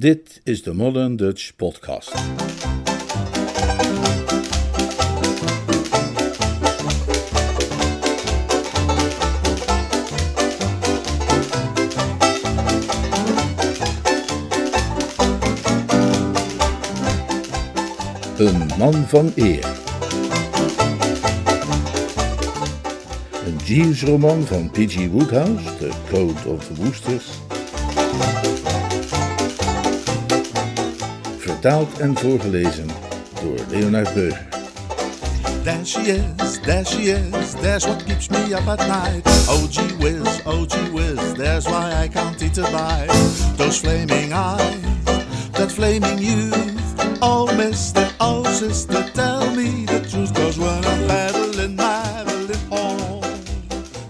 Dit is de Modern Dutch Podcast. Een man van eer. Een Jeeves-roman van P.G. Woodhouse, The Code of the Woosters. Vertaald en voorgelezen door Leonard Beuger. There she is, there she is, there's what keeps me up at night. Oh gee whiz, oh gee whiz, there's why I can't eat a bite. Those flaming eyes, that flaming youth. Oh mister, oh sister, tell me the truth. Cause when I'm paddling, paddling home.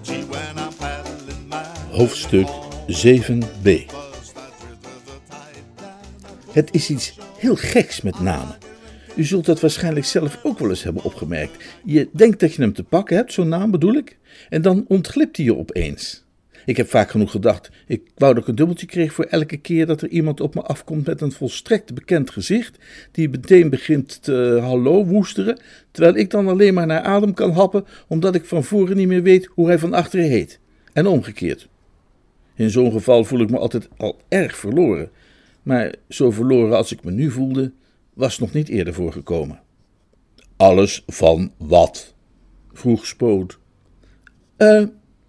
Gee, when I'm paddling, paddling Hoofdstuk home. 7b. Was that river the tide down? Het is iets heel geks met namen. U zult dat waarschijnlijk zelf ook wel eens hebben opgemerkt. Je denkt dat je hem te pakken hebt, zo'n naam bedoel ik, en dan ontglipt hij je opeens. Ik heb vaak genoeg gedacht, ik wou dat ik een dubbeltje kreeg voor elke keer dat er iemand op me afkomt met een volstrekt bekend gezicht, die meteen begint te hallo woesteren, terwijl ik dan alleen maar naar adem kan happen, omdat ik van voren niet meer weet hoe hij van achteren heet. En omgekeerd. In zo'n geval voel ik me altijd al erg verloren. Maar zo verloren als ik me nu voelde, was nog niet eerder voorgekomen. Alles van wat? vroeg Spoot. Eh,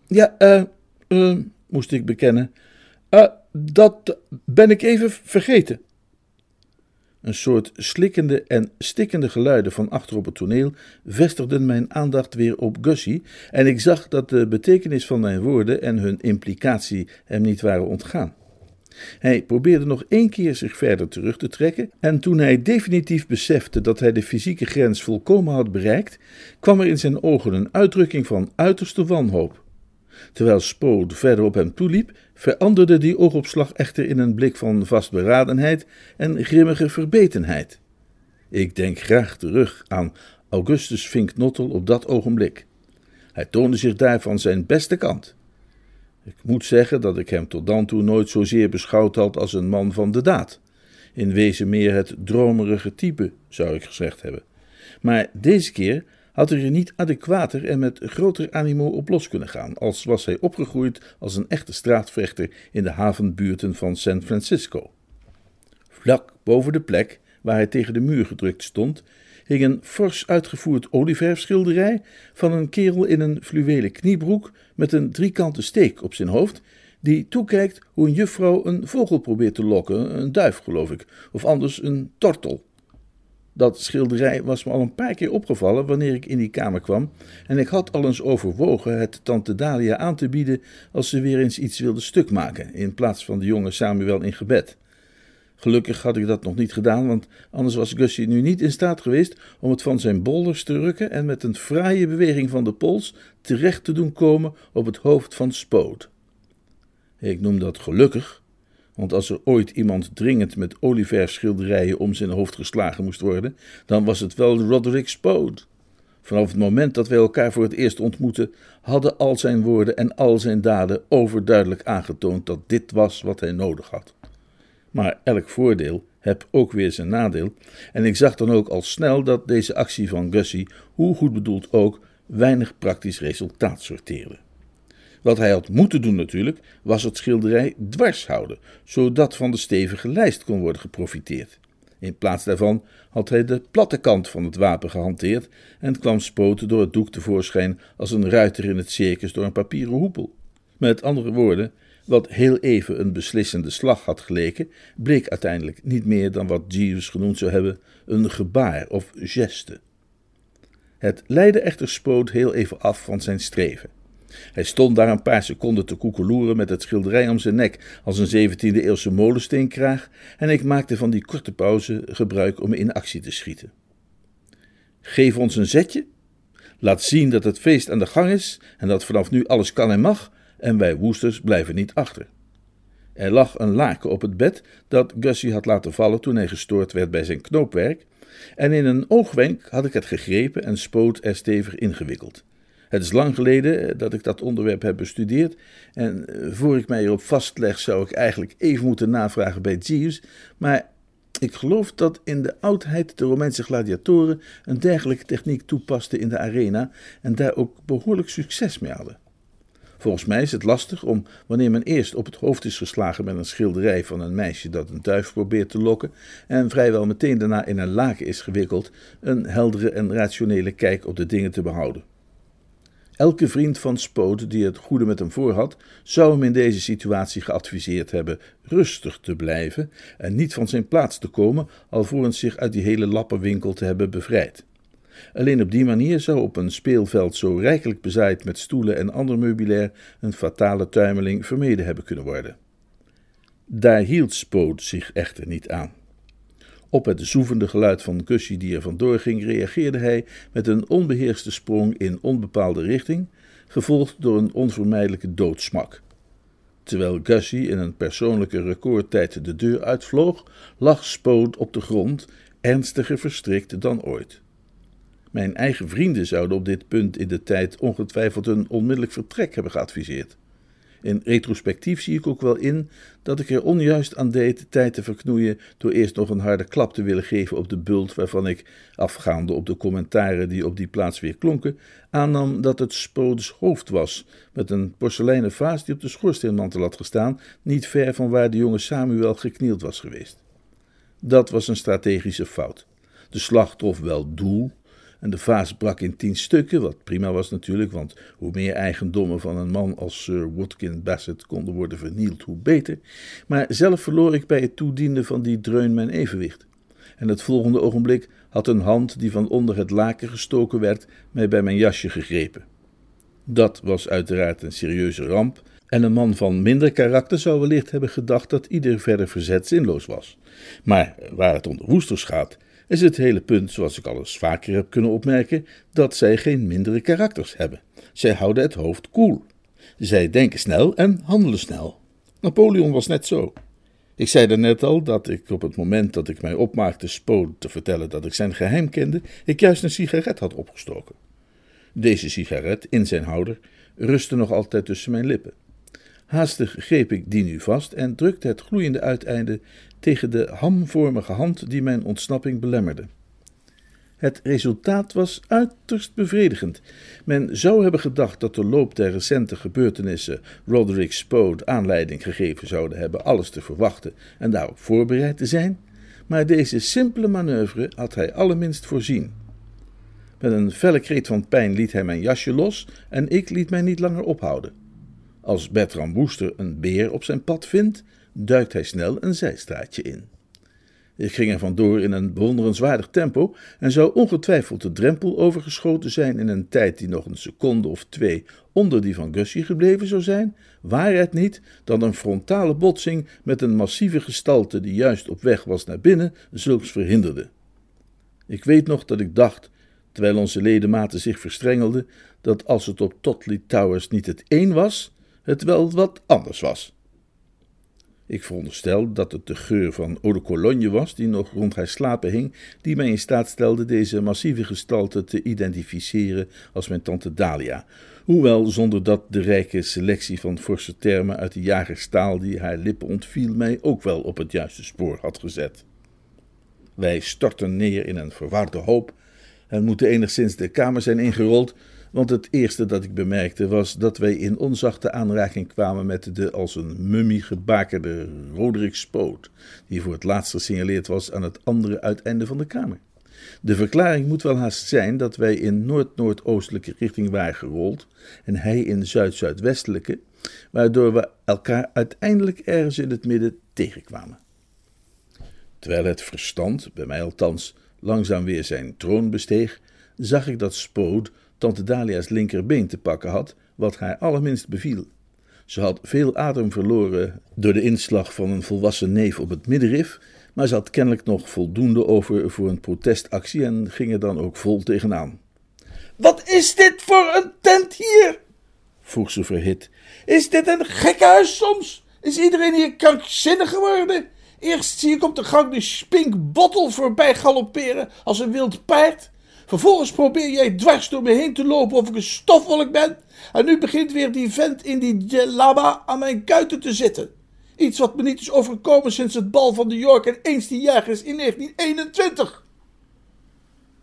ja, eh, eh, moest ik bekennen. Eh, dat ben ik even vergeten. Een soort slikkende en stikkende geluiden van achter op het toneel vestigden mijn aandacht weer op Gussie en ik zag dat de betekenis van mijn woorden en hun implicatie hem niet waren ontgaan. Hij probeerde nog één keer zich verder terug te trekken en toen hij definitief besefte dat hij de fysieke grens volkomen had bereikt, kwam er in zijn ogen een uitdrukking van uiterste wanhoop. Terwijl Spood verder op hem toeliep, veranderde die oogopslag echter in een blik van vastberadenheid en grimmige verbetenheid. Ik denk graag terug aan Augustus Fink Nottel op dat ogenblik. Hij toonde zich daar van zijn beste kant. Ik moet zeggen dat ik hem tot dan toe nooit zozeer beschouwd had als een man van de daad. In wezen meer het dromerige type, zou ik gezegd hebben. Maar deze keer had hij er niet adequater en met groter animo op los kunnen gaan, als was hij opgegroeid als een echte straatvechter in de havenbuurten van San Francisco. Vlak boven de plek waar hij tegen de muur gedrukt stond, hing een fors uitgevoerd olieverfschilderij van een kerel in een fluwelen kniebroek met een driekante steek op zijn hoofd, die toekijkt hoe een juffrouw een vogel probeert te lokken, een duif geloof ik, of anders een tortel. Dat schilderij was me al een paar keer opgevallen wanneer ik in die kamer kwam, en ik had al eens overwogen het tante Dalia aan te bieden als ze weer eens iets wilde stuk maken, in plaats van de jonge Samuel in gebed. Gelukkig had ik dat nog niet gedaan, want anders was Gussie nu niet in staat geweest om het van zijn bolders te rukken en met een fraaie beweging van de pols terecht te doen komen op het hoofd van Spoot. Ik noem dat gelukkig, want als er ooit iemand dringend met olieverfschilderijen om zijn hoofd geslagen moest worden, dan was het wel Roderick Spoot. Vanaf het moment dat wij elkaar voor het eerst ontmoetten, hadden al zijn woorden en al zijn daden overduidelijk aangetoond dat dit was wat hij nodig had. Maar elk voordeel heb ook weer zijn nadeel, en ik zag dan ook al snel dat deze actie van Gussie, hoe goed bedoeld ook, weinig praktisch resultaat sorteerde. Wat hij had moeten doen natuurlijk, was het schilderij dwars houden, zodat van de stevige lijst kon worden geprofiteerd. In plaats daarvan had hij de platte kant van het wapen gehanteerd en kwam spoten door het doek tevoorschijn als een ruiter in het circus door een papieren hoepel. Met andere woorden, wat heel even een beslissende slag had geleken, bleek uiteindelijk niet meer dan wat Jeeves genoemd zou hebben een gebaar of geste. Het leidde echter Spoot heel even af van zijn streven. Hij stond daar een paar seconden te koekeloeren met het schilderij om zijn nek als een 17e-eeuwse molensteenkraag en ik maakte van die korte pauze gebruik om in actie te schieten. Geef ons een zetje, laat zien dat het feest aan de gang is en dat vanaf nu alles kan en mag en wij woesters blijven niet achter. Er lag een laken op het bed dat Gussie had laten vallen toen hij gestoord werd bij zijn knoopwerk en in een oogwenk had ik het gegrepen en spoot er stevig ingewikkeld. Het is lang geleden dat ik dat onderwerp heb bestudeerd. En voor ik mij erop vastleg, zou ik eigenlijk even moeten navragen bij Jeeves. Maar ik geloof dat in de oudheid de Romeinse gladiatoren een dergelijke techniek toepasten in de arena en daar ook behoorlijk succes mee hadden. Volgens mij is het lastig om, wanneer men eerst op het hoofd is geslagen met een schilderij van een meisje dat een duif probeert te lokken en vrijwel meteen daarna in een laken is gewikkeld, een heldere en rationele kijk op de dingen te behouden. Elke vriend van Spoot die het goede met hem voor had, zou hem in deze situatie geadviseerd hebben rustig te blijven en niet van zijn plaats te komen, alvorens zich uit die hele lappenwinkel te hebben bevrijd. Alleen op die manier zou op een speelveld zo rijkelijk bezaaid met stoelen en ander meubilair een fatale tuimeling vermeden hebben kunnen worden. Daar hield Spoot zich echter niet aan. Op het zoevende geluid van Gussie die er vandoor ging, reageerde hij met een onbeheerste sprong in onbepaalde richting, gevolgd door een onvermijdelijke doodsmak. Terwijl Gussie in een persoonlijke recordtijd de deur uitvloog, lag Spoot op de grond, ernstiger verstrikt dan ooit. Mijn eigen vrienden zouden op dit punt in de tijd ongetwijfeld een onmiddellijk vertrek hebben geadviseerd. In retrospectief zie ik ook wel in dat ik er onjuist aan deed tijd te verknoeien door eerst nog een harde klap te willen geven op de bult waarvan ik, afgaande op de commentaren die op die plaats weer klonken, aannam dat het Spoods hoofd was, met een porseleinen vaas die op de schoorsteenmantel had gestaan, niet ver van waar de jonge Samuel geknield was geweest. Dat was een strategische fout. De slag trof wel doel, en de vaas brak in tien stukken, wat prima was natuurlijk, want hoe meer eigendommen van een man als Sir Watkin Bassett konden worden vernield, hoe beter. Maar zelf verloor ik bij het toedienen van die dreun mijn evenwicht. En het volgende ogenblik had een hand die van onder het laken gestoken werd, mij bij mijn jasje gegrepen. Dat was uiteraard een serieuze ramp, en een man van minder karakter zou wellicht hebben gedacht dat ieder verder verzet zinloos was. Maar waar het om de woesters gaat, is het hele punt, zoals ik al eens vaker heb kunnen opmerken, dat zij geen mindere karakters hebben. Zij houden het hoofd koel. Zij denken snel en handelen snel. Napoleon was net zo. Ik zei daarnet al dat ik op het moment dat ik mij opmaakte Spo te vertellen dat ik zijn geheim kende, ik juist een sigaret had opgestoken. Deze sigaret, in zijn houder, rustte nog altijd tussen mijn lippen. Haastig greep ik die nu vast en drukte het gloeiende uiteinde tegen de hamvormige hand die mijn ontsnapping belemmerde. Het resultaat was uiterst bevredigend. Men zou hebben gedacht dat de loop der recente gebeurtenissen Roderick Spode aanleiding gegeven zouden hebben alles te verwachten en daarop voorbereid te zijn, maar deze simpele manoeuvre had hij allerminst voorzien. Met een felle kreet van pijn liet hij mijn jasje los en ik liet mij niet langer ophouden. Als Bertram Woester een beer op zijn pad vindt, duikt hij snel een zijstraatje in. Ik ging er vandoor in een bewonderenswaardig tempo en zou ongetwijfeld de drempel overgeschoten zijn in een tijd die nog een seconde of twee onder die van Gussie gebleven zou zijn, waar het niet dat een frontale botsing met een massieve gestalte die juist op weg was naar binnen zulks verhinderde. Ik weet nog dat ik dacht, terwijl onze ledematen zich verstrengelden, dat als het op Totley Towers niet het een was, het wel wat anders was. Ik veronderstel dat het de geur van eau de cologne was die nog rond haar slapen hing, die mij in staat stelde deze massieve gestalte te identificeren als mijn tante Dalia, hoewel zonder dat de rijke selectie van forse termen uit de jagerstaal die haar lippen ontviel mij ook wel op het juiste spoor had gezet. Wij stortten neer in een verwarde hoop en moeten enigszins de kamer zijn ingerold want het eerste dat ik bemerkte was dat wij in onzachte aanraking kwamen met de als een mummie gebakerde Roderick Spoot, die voor het laatst gesignaleerd was aan het andere uiteinde van de kamer. De verklaring moet wel haast zijn dat wij in noord-noordoostelijke richting waren gerold en hij in zuid-zuidwestelijke, waardoor we elkaar uiteindelijk ergens in het midden tegenkwamen. Terwijl het verstand, bij mij althans, langzaam weer zijn troon besteeg, zag ik dat Spoot tante Dalia's linkerbeen te pakken had, wat haar allerminst beviel. Ze had veel adem verloren door de inslag van een volwassen neef op het middenrif, maar ze had kennelijk nog voldoende over voor een protestactie en ging er dan ook vol tegenaan. Wat is dit voor een tent hier? vroeg ze verhit. Is dit een gekkenhuis soms? Is iedereen hier krankzinnig geworden? Eerst zie ik op de gang de spinkbottel voorbij galopperen als een wild paard. Vervolgens probeer jij dwars door me heen te lopen of ik een stofwolk ben. En nu begint weer die vent in die djellaba aan mijn kuiten te zitten. Iets wat me niet is overkomen sinds het bal van New York en eens die jagers in 1921.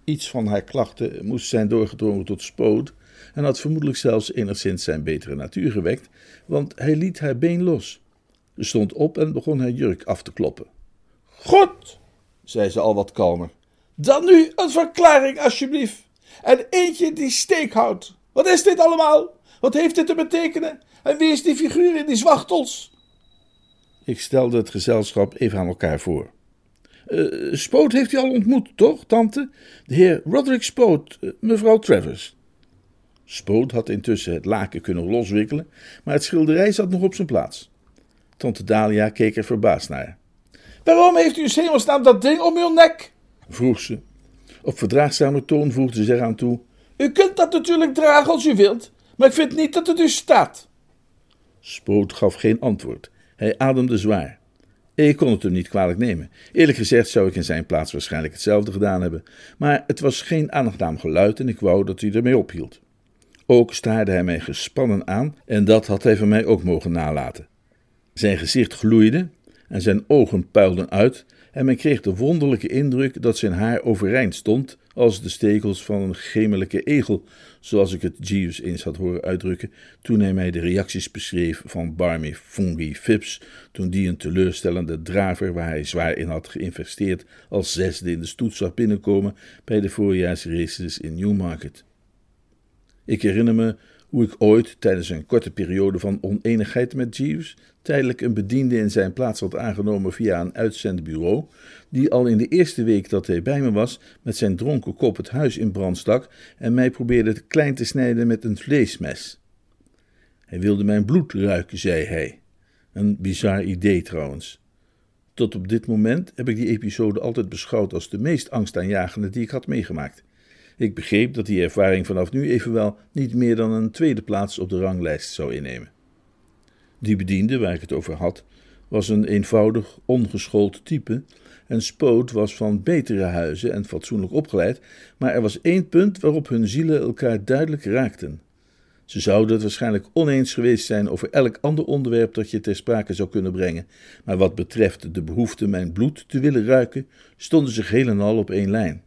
Iets van haar klachten moest zijn doorgedrongen tot spoot en had vermoedelijk zelfs enigszins zijn betere natuur gewekt, want hij liet haar been los. Ze stond op en begon haar jurk af te kloppen. Goed, zei ze al wat kalmer. Dan nu een verklaring, alsjeblieft. En eentje die steek houdt. Wat is dit allemaal? Wat heeft dit te betekenen? En wie is die figuur in die zwachtels? Ik stelde het gezelschap even aan elkaar voor. Uh, Spoot heeft u al ontmoet, toch, tante? De heer Roderick Spoot, uh, mevrouw Travers. Spoot had intussen het laken kunnen loswikkelen, maar het schilderij zat nog op zijn plaats. Tante Dalia keek er verbaasd naar. Waarom heeft u in hemelsnaam dat ding om uw nek? Vroeg ze. Op verdraagzame toon voegde ze zich aan toe. U kunt dat natuurlijk dragen als u wilt, maar ik vind niet dat het u staat. Spoot gaf geen antwoord. Hij ademde zwaar. Ik kon het hem niet kwalijk nemen. Eerlijk gezegd zou ik in zijn plaats waarschijnlijk hetzelfde gedaan hebben. Maar het was geen aangenaam geluid en ik wou dat hij ermee ophield. Ook staarde hij mij gespannen aan en dat had hij van mij ook mogen nalaten. Zijn gezicht gloeide en zijn ogen puilden uit en men kreeg de wonderlijke indruk dat zijn haar overeind stond als de stekels van een gemelijke egel, zoals ik het Jeeves eens had horen uitdrukken toen hij mij de reacties beschreef van Barmy Fungi Phipps, toen die een teleurstellende draver waar hij zwaar in had geïnvesteerd als zesde in de stoet zag binnenkomen bij de voorjaarsraces in Newmarket. Ik herinner me hoe ik ooit, tijdens een korte periode van oneenigheid met Jeeves, tijdelijk een bediende in zijn plaats had aangenomen via een uitzendbureau, die al in de eerste week dat hij bij me was, met zijn dronken kop het huis in brand stak en mij probeerde klein te snijden met een vleesmes. Hij wilde mijn bloed ruiken, zei hij. Een bizar idee trouwens. Tot op dit moment heb ik die episode altijd beschouwd als de meest angstaanjagende die ik had meegemaakt. Ik begreep dat die ervaring vanaf nu evenwel niet meer dan een tweede plaats op de ranglijst zou innemen. Die bediende waar ik het over had, was een eenvoudig, ongeschoold type en Spoot was van betere huizen en fatsoenlijk opgeleid, maar er was één punt waarop hun zielen elkaar duidelijk raakten. Ze zouden het waarschijnlijk oneens geweest zijn over elk ander onderwerp dat je ter sprake zou kunnen brengen, maar wat betreft de behoefte mijn bloed te willen ruiken, stonden ze geheel op één lijn.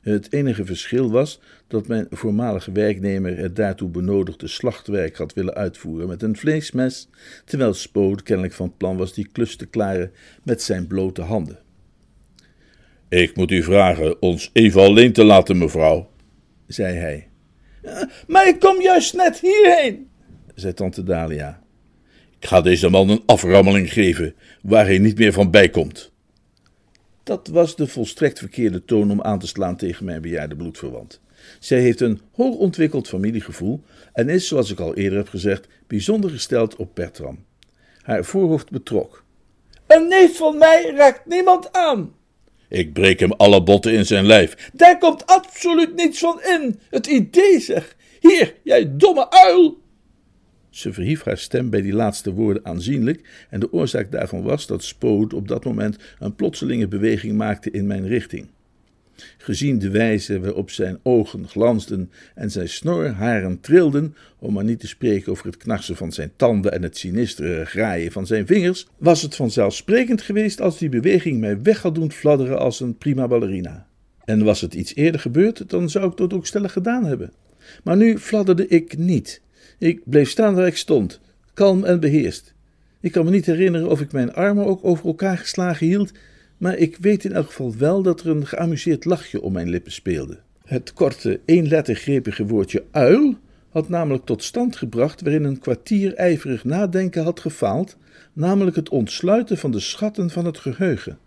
Het enige verschil was dat mijn voormalige werknemer het daartoe benodigde slachtwerk had willen uitvoeren met een vleesmes, terwijl Spoot kennelijk van plan was die klus te klaren met zijn blote handen. Ik moet u vragen ons even alleen te laten, mevrouw, zei hij. Maar ik kom juist net hierheen, zei tante Dalia. Ik ga deze man een aframmeling geven waar hij niet meer van bijkomt. Dat was de volstrekt verkeerde toon om aan te slaan tegen mijn bejaarde bloedverwant. Zij heeft een hoogontwikkeld familiegevoel en is, zoals ik al eerder heb gezegd, bijzonder gesteld op Bertram. Haar voorhoofd betrok. Een neef van mij raakt niemand aan. Ik breek hem alle botten in zijn lijf. Daar komt absoluut niets van in. Het idee zeg. Hier, jij domme uil. Ze verhief haar stem bij die laatste woorden aanzienlijk, en de oorzaak daarvan was dat Spoot op dat moment een plotselinge beweging maakte in mijn richting. Gezien de wijze waarop zijn ogen glansden en zijn snorharen trilden, om maar niet te spreken over het knarsen van zijn tanden en het sinistere graaien van zijn vingers, was het vanzelfsprekend geweest als die beweging mij weg had doen fladderen als een prima ballerina. En was het iets eerder gebeurd, dan zou ik dat ook stellig gedaan hebben. Maar nu fladderde ik niet. Ik bleef staan waar ik stond, kalm en beheerst. Ik kan me niet herinneren of ik mijn armen ook over elkaar geslagen hield, maar ik weet in elk geval wel dat er een geamuseerd lachje om mijn lippen speelde. Het korte, eenlettergrepige woordje uil had namelijk tot stand gebracht waarin een kwartier ijverig nadenken had gefaald, namelijk het ontsluiten van de schatten van het geheugen.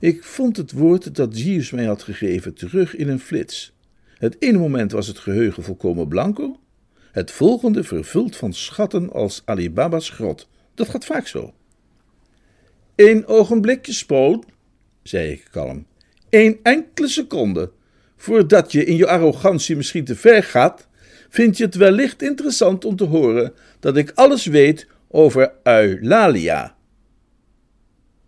Ik vond het woord dat Jeeves mij had gegeven terug in een flits. Het ene moment was het geheugen volkomen blanco, het volgende vervuld van schatten als Alibaba's grot. Dat gaat vaak zo. Eén ogenblikje, Spoot, zei ik kalm. Eén enkele seconde. Voordat je in je arrogantie misschien te ver gaat, vind je het wellicht interessant om te horen dat ik alles weet over Eulalia.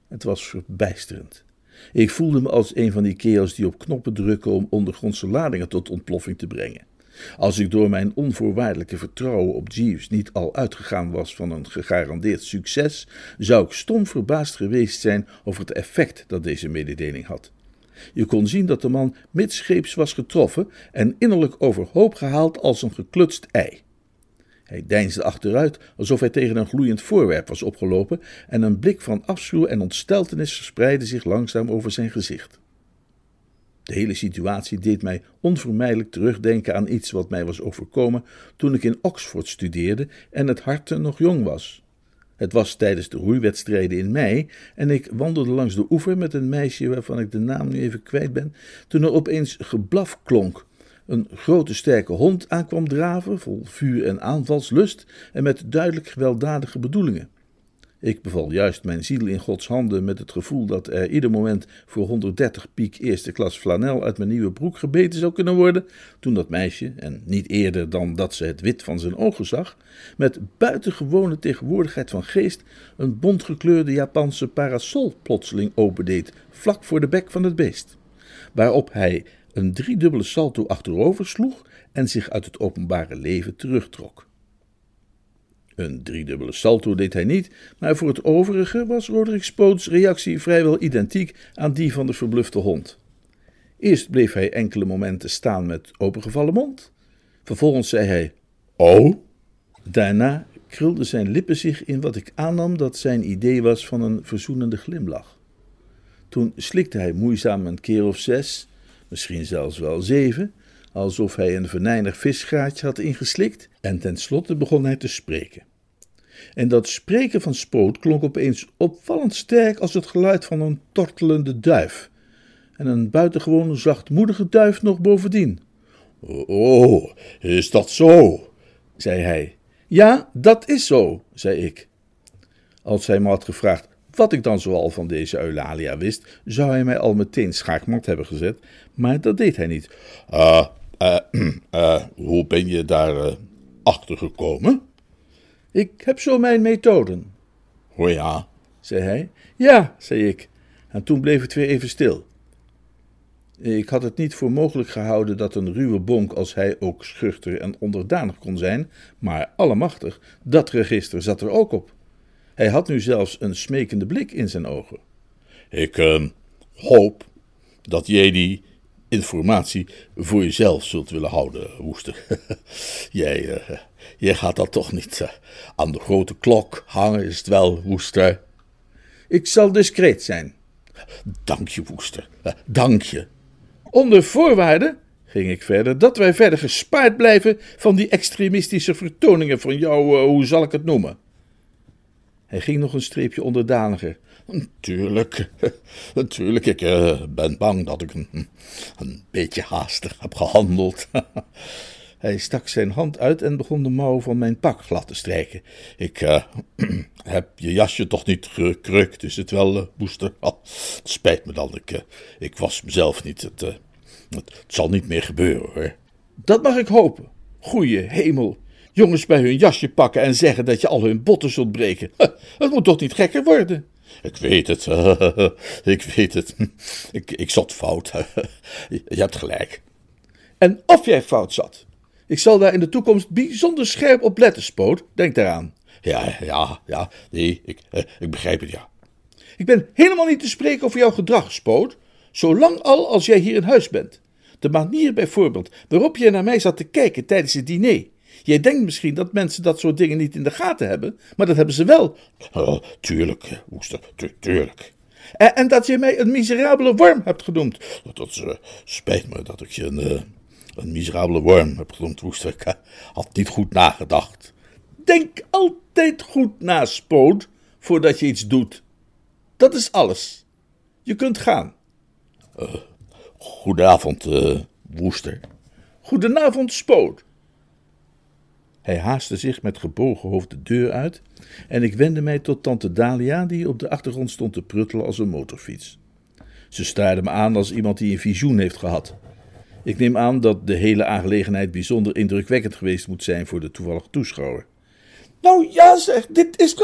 Het was verbijsterend. Ik voelde me als een van die kerels die op knoppen drukken om ondergrondse ladingen tot ontploffing te brengen. Als ik door mijn onvoorwaardelijke vertrouwen op Jeeves niet al uitgegaan was van een gegarandeerd succes, zou ik stom verbaasd geweest zijn over het effect dat deze mededeling had. Je kon zien dat de man midscheeps was getroffen en innerlijk overhoop gehaald als een geklutst ei. Hij deinsde achteruit alsof hij tegen een gloeiend voorwerp was opgelopen en een blik van afschuw en ontsteltenis verspreidde zich langzaam over zijn gezicht. De hele situatie deed mij onvermijdelijk terugdenken aan iets wat mij was overkomen toen ik in Oxford studeerde en het harte nog jong was. Het was tijdens de roeiwedstrijden in mei en ik wandelde langs de oever met een meisje waarvan ik de naam nu even kwijt ben, toen er opeens geblaf klonk. Een grote sterke hond aankwam draven, vol vuur en aanvalslust en met duidelijk gewelddadige bedoelingen. Ik beval juist mijn ziel in Gods handen met het gevoel dat er ieder moment voor 130 piek eerste klas flanel uit mijn nieuwe broek gebeten zou kunnen worden, toen dat meisje, en niet eerder dan dat ze het wit van zijn ogen zag, met buitengewone tegenwoordigheid van geest een bontgekleurde Japanse parasol plotseling opendeed, vlak voor de bek van het beest. Waarop hij een driedubbele salto achterover sloeg en zich uit het openbare leven terugtrok. Een driedubbele salto deed hij niet, maar voor het overige was Roderick Spoots reactie vrijwel identiek aan die van de verblufte hond. Eerst bleef hij enkele momenten staan met opengevallen mond. Vervolgens zei hij: Oh? Daarna krulden zijn lippen zich in wat ik aannam dat zijn idee was van een verzoenende glimlach. Toen slikte hij moeizaam een keer of zes, misschien zelfs wel zeven, alsof hij een venijnig visgaatje had ingeslikt, en tenslotte begon hij te spreken. En dat spreken van Spoot klonk opeens opvallend sterk als het geluid van een tortelende duif. En een buitengewoon zachtmoedige duif nog bovendien. Oh, is dat zo? zei hij. Ja, dat is zo, zei ik. Als hij me had gevraagd wat ik dan zoal van deze Eulalia wist, zou hij mij al meteen schaakmat hebben gezet, maar dat deed hij niet. Uh, uh, hoe ben je daar achter gekomen? Ik heb zo mijn methoden. Oh ja, zei hij. Ja, zei ik. En toen bleef het weer even stil. Ik had het niet voor mogelijk gehouden dat een ruwe bonk als hij ook schuchter en onderdanig kon zijn, maar allemachtig, dat register zat er ook op. Hij had nu zelfs een smekende blik in zijn ogen. Ik uh, hoop dat jij die informatie voor jezelf zult willen houden, Woester. jij, uh, jij gaat dat toch niet uh, aan de grote klok hangen, is het wel, Woester? Ik zal discreet zijn. Dank je, Woester. Uh, dank je. Onder voorwaarde, ging ik verder, dat wij verder gespaard blijven van die extremistische vertoningen van jou, hoe zal ik het noemen? Hij ging nog een streepje onderdaniger. Natuurlijk, natuurlijk, ik uh, ben bang dat ik een, beetje haastig heb gehandeld. Hij stak zijn hand uit en begon de mouw van mijn pak glad te strijken. Ik uh, heb je jasje toch niet gekrukt, is het wel, uh, Boester? Oh, spijt me dan, ik, ik was mezelf niet. Het, het zal niet meer gebeuren, hoor. Dat mag ik hopen. Goeie hemel, jongens bij hun jasje pakken en zeggen dat je al hun botten zult breken. Het moet toch niet gekker worden? Ik weet het, ik weet het. Ik, ik zat fout. Je hebt gelijk. En of jij fout zat. Ik zal daar in de toekomst bijzonder scherp op letten, Spoot. Denk daaraan. Ja, ja, ja. Nee, ik, ik begrijp het, ja. Ik ben helemaal niet te spreken over jouw gedrag, Spoot. Zolang al als jij hier in huis bent. De manier bijvoorbeeld waarop je naar mij zat te kijken tijdens het diner. Jij denkt misschien dat mensen dat soort dingen niet in de gaten hebben, maar dat hebben ze wel. Oh, tuurlijk, Woester, tu tuurlijk. En, en, dat je mij een miserabele worm hebt genoemd. Dat, dat uh, spijt me dat ik je een, uh, een miserabele worm heb genoemd, Woester. Ik had niet goed nagedacht. Denk altijd goed na, Spoot, voordat je iets doet. Dat is alles. Je kunt gaan. Uh, goedenavond, Woester. Goedenavond, Spoot. Hij haastte zich met gebogen hoofd de deur uit en ik wendde mij tot tante Dalia, die op de achtergrond stond te pruttelen als een motorfiets. Ze staarde me aan als iemand die een visioen heeft gehad. Ik neem aan dat de hele aangelegenheid bijzonder indrukwekkend geweest moet zijn voor de toevallige toeschouwer. Nou ja, zeg, dit is.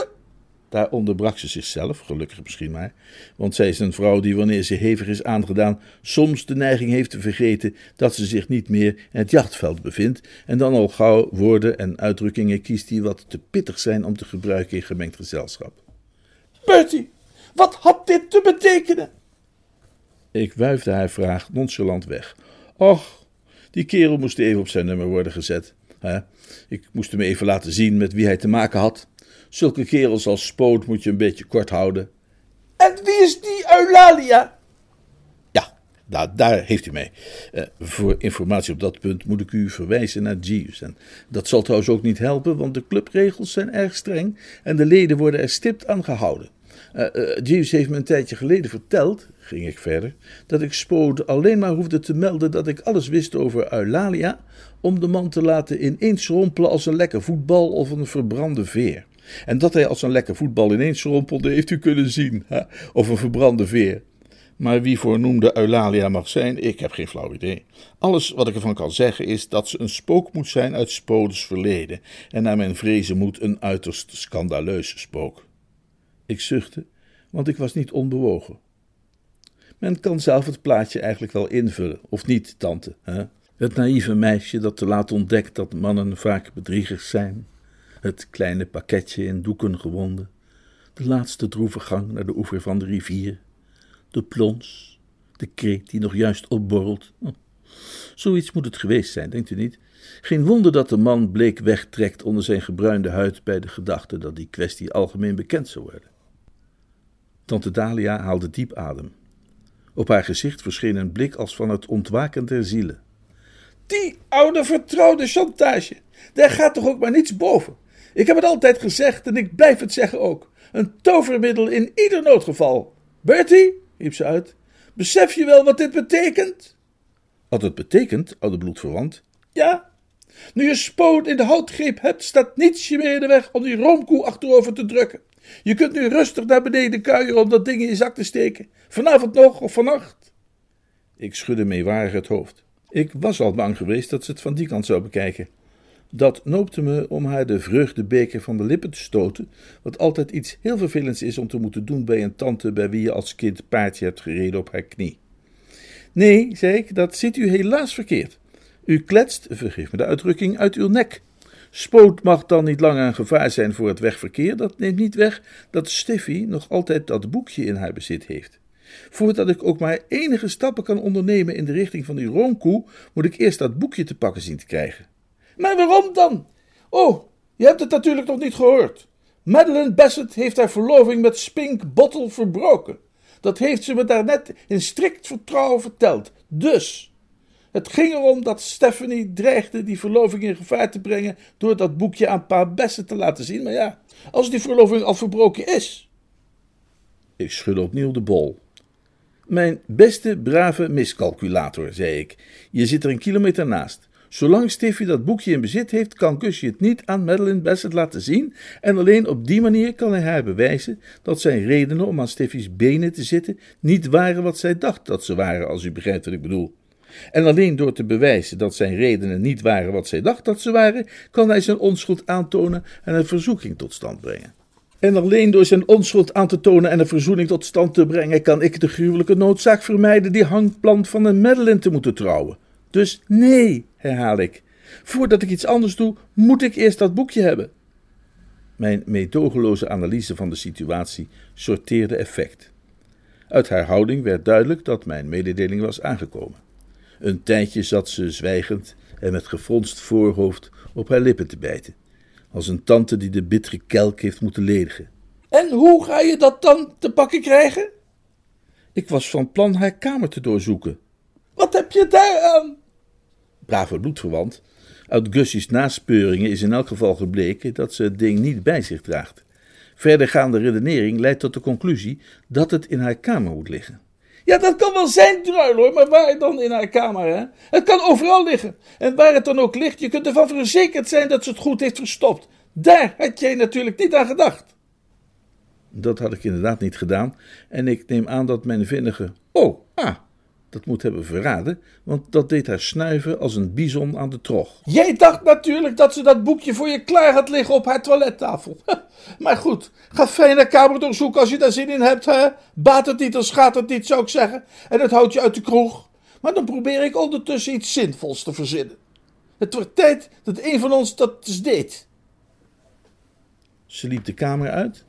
Daar onderbrak ze zichzelf, gelukkig misschien maar, want zij is een vrouw die, wanneer ze hevig is aangedaan, soms de neiging heeft te vergeten dat ze zich niet meer in het jachtveld bevindt en dan al gauw woorden en uitdrukkingen kiest die wat te pittig zijn om te gebruiken in gemengd gezelschap. Bertie, wat had dit te betekenen? Ik wuifde haar vraag nonchalant weg. Och, die kerel moest even op zijn nummer worden gezet. Ik moest hem even laten zien met wie hij te maken had. Zulke kerels als Spoot moet je een beetje kort houden. En wie is die Eulalia? Ja, nou, daar heeft u mee. Uh, voor informatie op dat punt moet ik u verwijzen naar Jeeves. En dat zal trouwens ook niet helpen, want de clubregels zijn erg streng en de leden worden er stipt aan gehouden. Uh, uh, Jeeves heeft me een tijdje geleden verteld, ging ik verder, dat ik Spoot alleen maar hoefde te melden dat ik alles wist over Eulalia, om de man te laten ineens rompelen als een lekker voetbal of een verbrande veer. En dat hij als een lekker voetbal ineens rompelde, heeft u kunnen zien, of een verbrande veer. Maar wie voor noemde Eulalia mag zijn, ik heb geen flauw idee. Alles wat ik ervan kan zeggen is dat ze een spook moet zijn uit Spodes verleden, en naar mijn vrezen moet een uiterst scandaleus spook. Ik zuchtte, want ik was niet onbewogen. Men kan zelf het plaatje eigenlijk wel invullen, of niet, tante? Hè? Het naïeve meisje dat te laat ontdekt dat mannen vaak bedriegers zijn, het kleine pakketje in doeken gewonden, de laatste droeve gang naar de oever van de rivier, de plons, de kreet die nog juist opborrelt. Oh, zoiets moet het geweest zijn, denkt u niet? Geen wonder dat de man bleek wegtrekt onder zijn gebruinde huid bij de gedachte dat die kwestie algemeen bekend zou worden. Tante Dalia haalde diep adem. Op haar gezicht verscheen een blik als van het ontwaken der zielen. Die oude vertrouwde chantage, daar gaat toch ook maar niets boven. Ik heb het altijd gezegd en ik blijf het zeggen ook. Een tovermiddel in ieder noodgeval. Bertie, riep ze uit, besef je wel wat dit betekent? Wat het betekent, oude bloedverwant? Ja. Nu je spoot in de houtgreep hebt, staat niets je meer in de weg om die roomkoe achterover te drukken. Je kunt nu rustig naar beneden kuieren om dat ding in je zak te steken. Vanavond nog of vannacht. Ik schudde meewarig het hoofd. Ik was al bang geweest dat ze het van die kant zou bekijken. Dat noopte me om haar de vreugdebeker van de lippen te stoten, wat altijd iets heel vervelends is om te moeten doen bij een tante bij wie je als kind paardje hebt gereden op haar knie. Nee, zei ik, dat ziet u helaas verkeerd. U kletst, vergeef me de uitdrukking, uit uw nek. Spoot mag dan niet lang een gevaar zijn voor het wegverkeer. Dat neemt niet weg dat Steffi nog altijd dat boekje in haar bezit heeft. Voordat ik ook maar enige stappen kan ondernemen in de richting van die roomkoe, moet ik eerst dat boekje te pakken zien te krijgen. Maar waarom dan? Oh, je hebt het natuurlijk nog niet gehoord. Madeline Bassett heeft haar verloving met Spink Bottle verbroken. Dat heeft ze me daarnet in strikt vertrouwen verteld. Dus, het ging erom dat Stephanie dreigde die verloving in gevaar te brengen door dat boekje aan pa Bassett te laten zien. Maar ja, als die verloving al verbroken is. Ik schudde opnieuw de bol. Mijn beste brave miscalculator, zei ik. Je zit er een kilometer naast. Zolang Stiffy dat boekje in bezit heeft, kan Gusje het niet aan Madeline Bassett laten zien. En alleen op die manier kan hij haar bewijzen dat zijn redenen om aan Stiffy's benen te zitten niet waren wat zij dacht dat ze waren, als u begrijpt wat ik bedoel. En alleen door te bewijzen dat zijn redenen niet waren wat zij dacht dat ze waren, kan hij zijn onschuld aantonen en een verzoeking tot stand brengen. En alleen door zijn onschuld aan te tonen en een verzoening tot stand te brengen, kan ik de gruwelijke noodzaak vermijden die hangplant van een Madeline te moeten trouwen. Dus nee, herhaal ik. Voordat ik iets anders doe, moet ik eerst dat boekje hebben. Mijn meedogenloze analyse van de situatie sorteerde effect. Uit haar houding werd duidelijk dat mijn mededeling was aangekomen. Een tijdje zat ze zwijgend en met gefronst voorhoofd op haar lippen te bijten, als een tante die de bittere kelk heeft moeten ledigen. En hoe ga je dat dan te pakken krijgen? Ik was van plan haar kamer te doorzoeken. Wat heb je daar aan? Brave bloedverwant. Uit Gussie's naspeuringen is in elk geval gebleken dat ze het ding niet bij zich draagt. Verdergaande redenering leidt tot de conclusie dat het in haar kamer moet liggen. Ja, dat kan wel zijn, druil hoor, maar waar dan in haar kamer, hè? Het kan overal liggen. En waar het dan ook ligt, je kunt ervan verzekerd zijn dat ze het goed heeft verstopt. Daar had jij natuurlijk niet aan gedacht. Dat had ik inderdaad niet gedaan, en ik neem aan dat mijn vinnige. Oh, ah, dat moet hebben verraden, want dat deed haar snuiven als een bison aan de trog. Jij dacht natuurlijk dat ze dat boekje voor je klaar had liggen op haar toilettafel. Maar goed, ga fijn naar kamer doorzoeken als je daar zin in hebt. Hè? Baat het niet, dan schaadt het niet, zou ik zeggen. En dat houdt je uit de kroeg. Maar dan probeer ik ondertussen iets zinvols te verzinnen. Het wordt tijd dat een van ons dat eens deed. Ze liep de kamer uit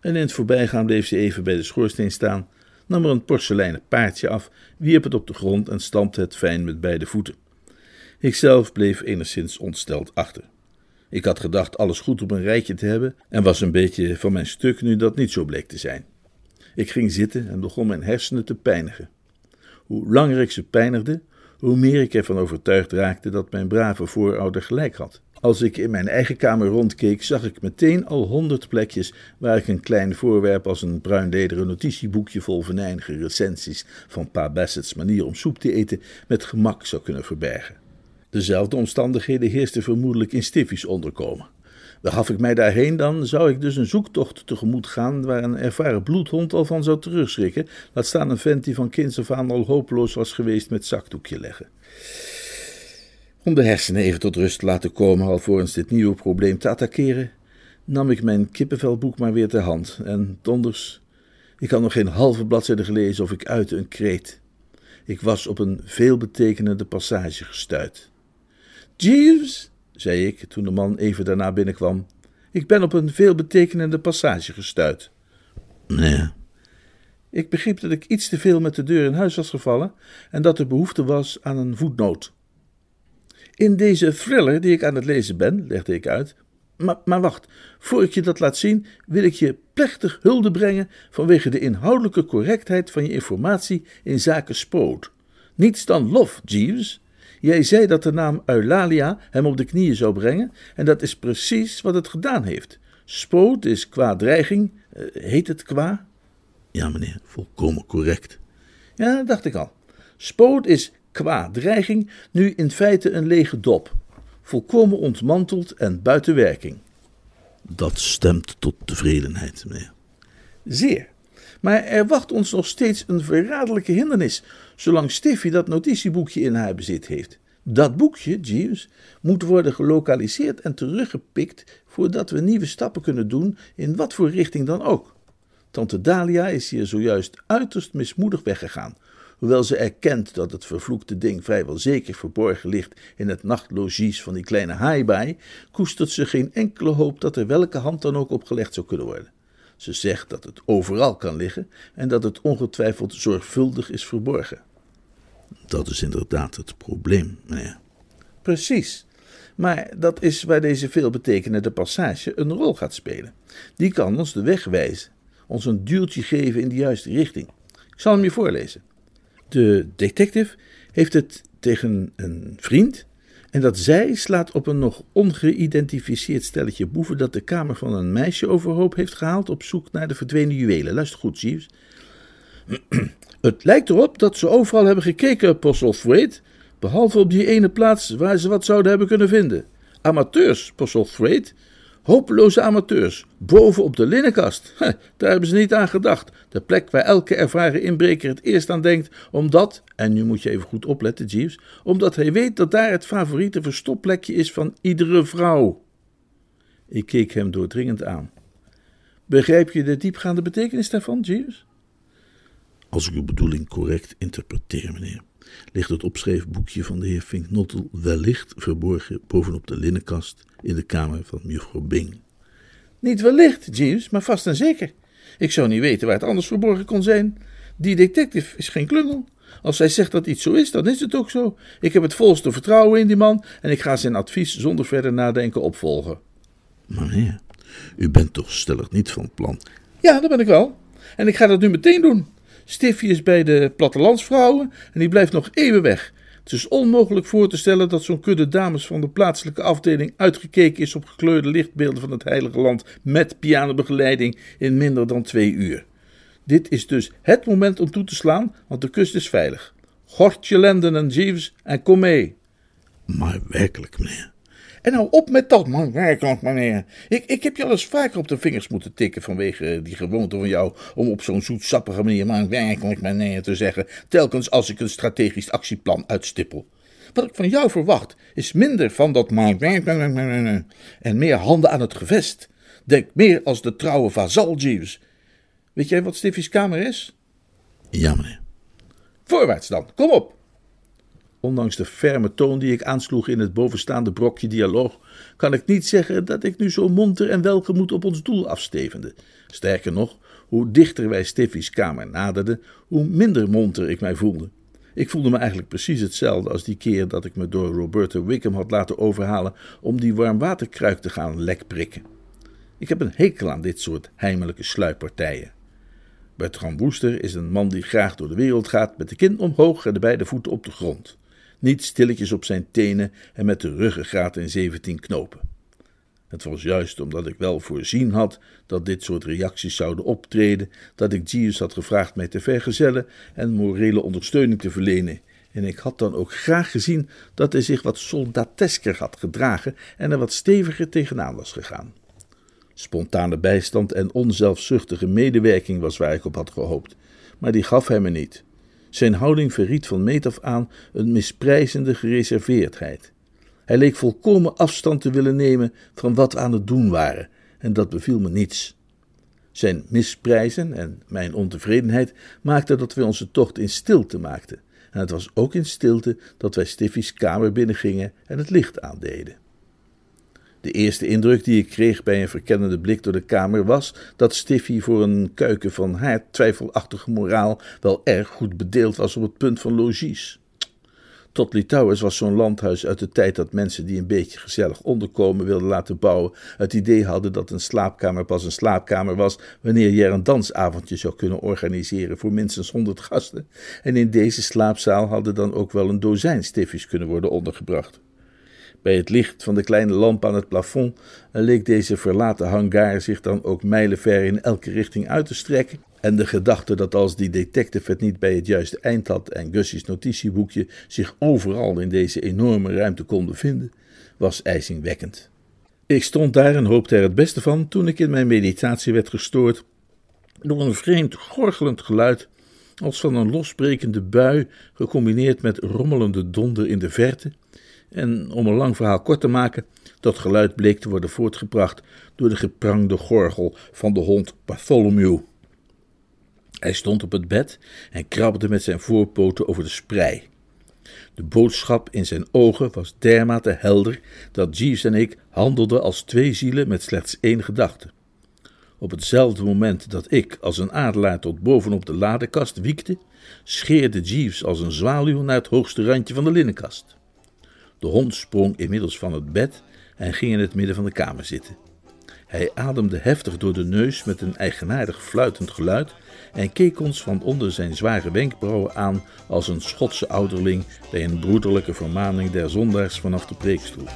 en in het voorbijgaan bleef ze even bij de schoorsteen staan, nam er een porseleinen paardje af, wierp het op de grond en stampte het fijn met beide voeten. Ikzelf bleef enigszins ontsteld achter. Ik had gedacht alles goed op een rijtje te hebben en was een beetje van mijn stuk nu dat niet zo bleek te zijn. Ik ging zitten en begon mijn hersenen te pijnigen. Hoe langer ik ze pijnigde, hoe meer ik ervan overtuigd raakte dat mijn brave voorouder gelijk had. Als ik in mijn eigen kamer rondkeek, zag ik meteen al honderd plekjes waar ik een klein voorwerp als een bruin lederen notitieboekje vol venijnige recensies van Pa Bassett's manier om soep te eten met gemak zou kunnen verbergen. Dezelfde omstandigheden heersten vermoedelijk in Stiffy's onderkomen. Begaf ik mij daarheen, dan zou ik dus een zoektocht tegemoet gaan waar een ervaren bloedhond al van zou terugschrikken, laat staan een vent die van kinds af aan al hopeloos was geweest met zakdoekje leggen. Om de hersenen even tot rust te laten komen, alvorens dit nieuwe probleem te attackeren, nam ik mijn kippenvelboek maar weer ter hand. En donders, ik had nog geen halve bladzijde gelezen of ik uitte een kreet. Ik was op een veelbetekenende passage gestuit. Jeeves, zei ik toen de man even daarna binnenkwam, ik ben op een veelbetekenende passage gestuit. Nee. Ik begreep dat ik iets te veel met de deur in huis was gevallen en dat er behoefte was aan een voetnoot. In deze thriller die ik aan het lezen ben, legde ik uit. Maar, maar wacht, voor ik je dat laat zien, wil ik je plechtig hulde brengen vanwege de inhoudelijke correctheid van je informatie in zaken spoot. Niets dan lof, Jeeves. Jij zei dat de naam Eulalia hem op de knieën zou brengen, en dat is precies wat het gedaan heeft. Spoot is qua dreiging, uh, heet het qua? Ja, meneer, volkomen correct. Ja, dacht ik al. Spoot is qua dreiging nu in feite een lege dop, volkomen ontmanteld en buiten werking. Dat stemt tot tevredenheid, meneer. Zeer. Maar er wacht ons nog steeds een verraderlijke hindernis, zolang Stiffy dat notitieboekje in haar bezit heeft. Dat boekje, Jeeves, moet worden gelokaliseerd en teruggepikt voordat we nieuwe stappen kunnen doen in wat voor richting dan ook. Tante Dalia is hier zojuist uiterst mismoedig weggegaan, Hoewel ze erkent dat het vervloekte ding vrijwel zeker verborgen ligt in het nachtlogies van die kleine haaibaai, koestert ze geen enkele hoop dat er welke hand dan ook opgelegd zou kunnen worden. Ze zegt dat het overal kan liggen en dat het ongetwijfeld zorgvuldig is verborgen. Dat is inderdaad het probleem, meneer. Precies. Maar dat is waar deze veelbetekenende passage een rol gaat spelen. Die kan ons de weg wijzen, ons een duwtje geven in de juiste richting. Ik zal hem je voorlezen. De detective heeft het tegen een vriend en dat zij slaat op een nog ongeïdentificeerd stelletje boeven dat de kamer van een meisje overhoop heeft gehaald op zoek naar de verdwenen juwelen. Luister goed, Jeeves. Het lijkt erop dat ze overal hebben gekeken, Postlethwaite, behalve op die ene plaats waar ze wat zouden hebben kunnen vinden. Amateurs, Postlethwaite, Hopeloze amateurs, boven op de linnenkast. daar hebben ze niet aan gedacht. De plek waar elke ervaren inbreker het eerst aan denkt, omdat, en nu moet je even goed opletten, Jeeves, omdat hij weet dat daar het favoriete verstopplekje is van iedere vrouw. Ik keek hem doordringend aan. Begrijp je de diepgaande betekenis daarvan, Jeeves? Als ik uw bedoeling correct interpreteer, meneer, ligt het opschrijfboekje van de heer Finknottel wellicht verborgen bovenop de linnenkast in de kamer van mevrouw Bing. Niet wellicht, Jeeves, maar vast en zeker. Ik zou niet weten waar het anders verborgen kon zijn. Die detective is geen klungel. Als hij zegt dat iets zo is, dan is het ook zo. Ik heb het volste vertrouwen in die man en ik ga zijn advies zonder verder nadenken opvolgen. Maar meneer, u bent toch stellig niet van plan? Ja, dat ben ik wel. En ik ga dat nu meteen doen. Stiffy is bij de plattelandsvrouwen en die blijft nog eeuwen weg. Het is onmogelijk voor te stellen dat zo'n kudde dames van de plaatselijke afdeling uitgekeken is op gekleurde lichtbeelden van het Heilige Land met pianobegeleiding in minder dan twee uur. Dit is dus het moment om toe te slaan, want de kust is veilig. Gort je lenden en Jeeves en kom mee. Maar werkelijk, meneer. En nou op met dat, man, werkelijk, meneer. Ik, ik heb je al eens vaker op de vingers moeten tikken vanwege die gewoonte van jou om op zo'n zoetsappige manier, man, werkelijk, meneer, te zeggen, telkens als ik een strategisch actieplan uitstippel. Wat ik van jou verwacht, is minder van dat man, en meer handen aan het gevest. Denk meer als de trouwe vazal, Jeeves. Weet jij wat Stiffy's kamer is? Ja, meneer. Voorwaarts dan, kom op. Ondanks de ferme toon die ik aansloeg in het bovenstaande brokje dialoog, kan ik niet zeggen dat ik nu zo monter en welgemoed op ons doel afstevende. Sterker nog, hoe dichter wij Stiffy's kamer naderden, hoe minder monter ik mij voelde. Ik voelde me eigenlijk precies hetzelfde als die keer dat ik me door Roberta Wickham had laten overhalen om die warmwaterkruik te gaan lekprikken. Ik heb een hekel aan dit soort heimelijke sluippartijen. Bertram Wooster is een man die graag door de wereld gaat met de kin omhoog en de beide voeten op de grond. Niet stilletjes op zijn tenen en met de ruggengraat in zeventien knopen. Het was juist omdat ik wel voorzien had dat dit soort reacties zouden optreden, dat ik Jeeves had gevraagd mij te vergezellen en morele ondersteuning te verlenen. En ik had dan ook graag gezien dat hij zich wat soldatesker had gedragen en er wat steviger tegenaan was gegaan. Spontane bijstand en onzelfzuchtige medewerking was waar ik op had gehoopt, maar die gaf hij me niet. Zijn houding verriet van meet af aan een misprijzende gereserveerdheid. Hij leek volkomen afstand te willen nemen van wat we aan het doen waren, en dat beviel me niets. Zijn misprijzen en mijn ontevredenheid maakten dat we onze tocht in stilte maakten, en het was ook in stilte dat wij Stiffy's kamer binnengingen en het licht aandeden. De eerste indruk die ik kreeg bij een verkennende blik door de kamer was dat Stiffy voor een kuiken van haar twijfelachtige moraal wel erg goed bedeeld was op het punt van logies. Tot Litouwers was zo'n landhuis uit de tijd dat mensen die een beetje gezellig onderkomen wilden laten bouwen, het idee hadden dat een slaapkamer pas een slaapkamer was wanneer je er een dansavondje zou kunnen organiseren voor minstens honderd gasten. En in deze slaapzaal hadden dan ook wel een dozijn stiffies kunnen worden ondergebracht. Bij het licht van de kleine lamp aan het plafond leek deze verlaten hangar zich dan ook mijlenver in elke richting uit te strekken. En de gedachte dat als die detective het niet bij het juiste eind had en Gussie's notitieboekje zich overal in deze enorme ruimte konden vinden, was ijzingwekkend. Ik stond daar en hoopte er het beste van toen ik in mijn meditatie werd gestoord door een vreemd gorgelend geluid als van een losbrekende bui, gecombineerd met rommelende donder in de verte, en om een lang verhaal kort te maken, dat geluid bleek te worden voortgebracht door de geprangde gorgel van de hond Bartholomew. Hij stond op het bed en krabbelde met zijn voorpoten over de sprei. De boodschap in zijn ogen was dermate helder dat Jeeves en ik handelden als twee zielen met slechts één gedachte. Op hetzelfde moment dat ik als een adelaar tot bovenop de ladekast wiekte, scheerde Jeeves als een zwaluw naar het hoogste randje van de linnenkast. De hond sprong inmiddels van het bed en ging in het midden van de kamer zitten. Hij ademde heftig door de neus met een eigenaardig fluitend geluid en keek ons van onder zijn zware wenkbrauwen aan als een Schotse ouderling bij een broederlijke vermaning der zondaars vanaf de preekstoel.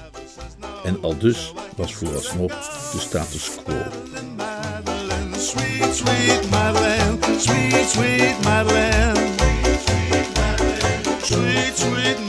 En al dus was vooralsnog de status quo. Sweet, sweet